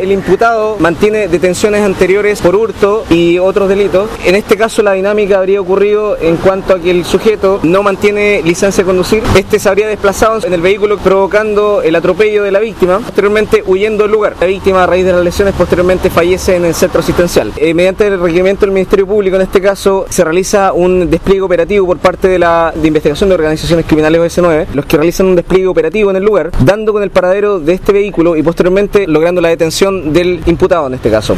El imputado mantiene detenciones anteriores por hurto y otros delitos. En este caso la dinámica habría ocurrido en cuanto a que el sujeto no mantiene licencia de conducir. Este se habría desplazado en el vehículo provocando el atropello de la víctima, posteriormente huyendo del lugar. La víctima a raíz de las lesiones posteriormente fallece en el centro asistencial. Eh, mediante el requerimiento del Ministerio Público en este caso se realiza un despliegue operativo por parte de la investigación de organizaciones criminales OS9, los que realizan un despliegue operativo en el lugar, dando con el paradero de este vehículo y posteriormente logrando la detención del imputado en este caso.